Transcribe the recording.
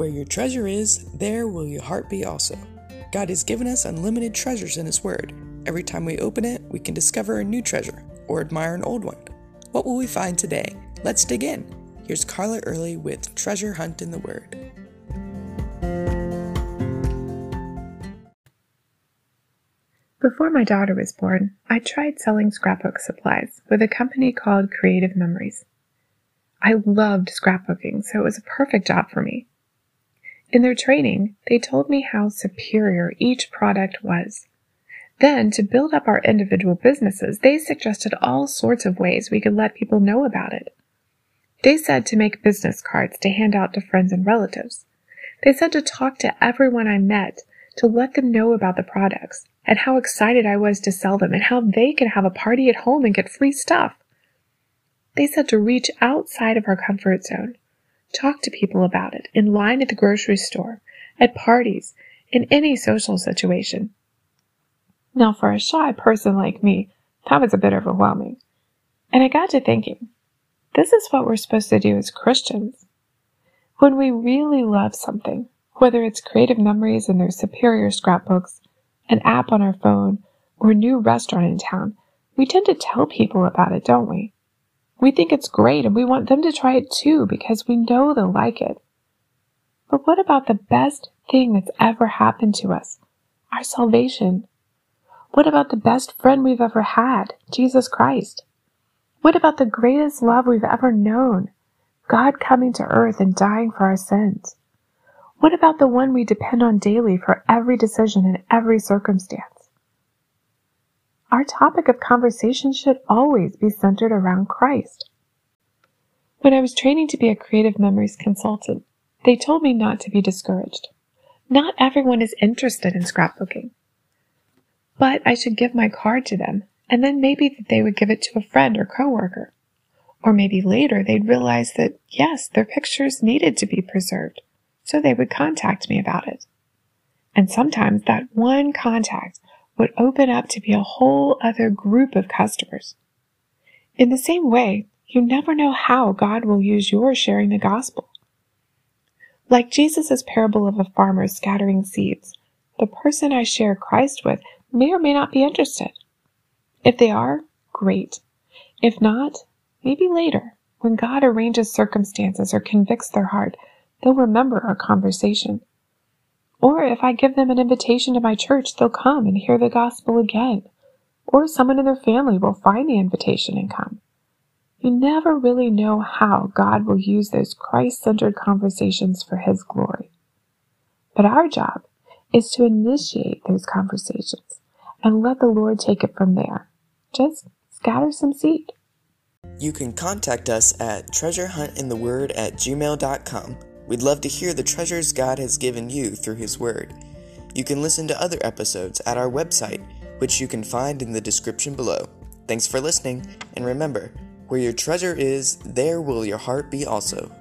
Where your treasure is, there will your heart be also. God has given us unlimited treasures in His Word. Every time we open it, we can discover a new treasure or admire an old one. What will we find today? Let's dig in. Here's Carla Early with Treasure Hunt in the Word. Before my daughter was born, I tried selling scrapbook supplies with a company called Creative Memories. I loved scrapbooking, so it was a perfect job for me. In their training, they told me how superior each product was. Then, to build up our individual businesses, they suggested all sorts of ways we could let people know about it. They said to make business cards to hand out to friends and relatives. They said to talk to everyone I met to let them know about the products and how excited I was to sell them and how they could have a party at home and get free stuff. They said to reach outside of our comfort zone, talk to people about it in line at the grocery store, at parties, in any social situation. Now, for a shy person like me, that was a bit overwhelming. And I got to thinking, this is what we're supposed to do as Christians. When we really love something, whether it's creative memories in their superior scrapbooks, an app on our phone, or a new restaurant in town, we tend to tell people about it, don't we? We think it's great and we want them to try it too because we know they'll like it. But what about the best thing that's ever happened to us? Our salvation. What about the best friend we've ever had, Jesus Christ? What about the greatest love we've ever known, God coming to earth and dying for our sins? What about the one we depend on daily for every decision and every circumstance? Our topic of conversation should always be centered around Christ. When I was training to be a creative memories consultant, they told me not to be discouraged. Not everyone is interested in scrapbooking. But I should give my card to them, and then maybe that they would give it to a friend or coworker. Or maybe later they'd realize that, yes, their pictures needed to be preserved so they would contact me about it. And sometimes that one contact would open up to be a whole other group of customers. In the same way, you never know how God will use your sharing the gospel. Like Jesus' parable of a farmer scattering seeds, the person I share Christ with may or may not be interested. If they are, great. If not, maybe later, when God arranges circumstances or convicts their heart, they'll remember our conversation. Or if I give them an invitation to my church, they'll come and hear the gospel again. Or someone in their family will find the invitation and come. You never really know how God will use those Christ centered conversations for His glory. But our job is to initiate those conversations and let the Lord take it from there. Just scatter some seed. You can contact us at treasurehuntintheword at gmail.com We'd love to hear the treasures God has given you through His Word. You can listen to other episodes at our website, which you can find in the description below. Thanks for listening, and remember, where your treasure is, there will your heart be also.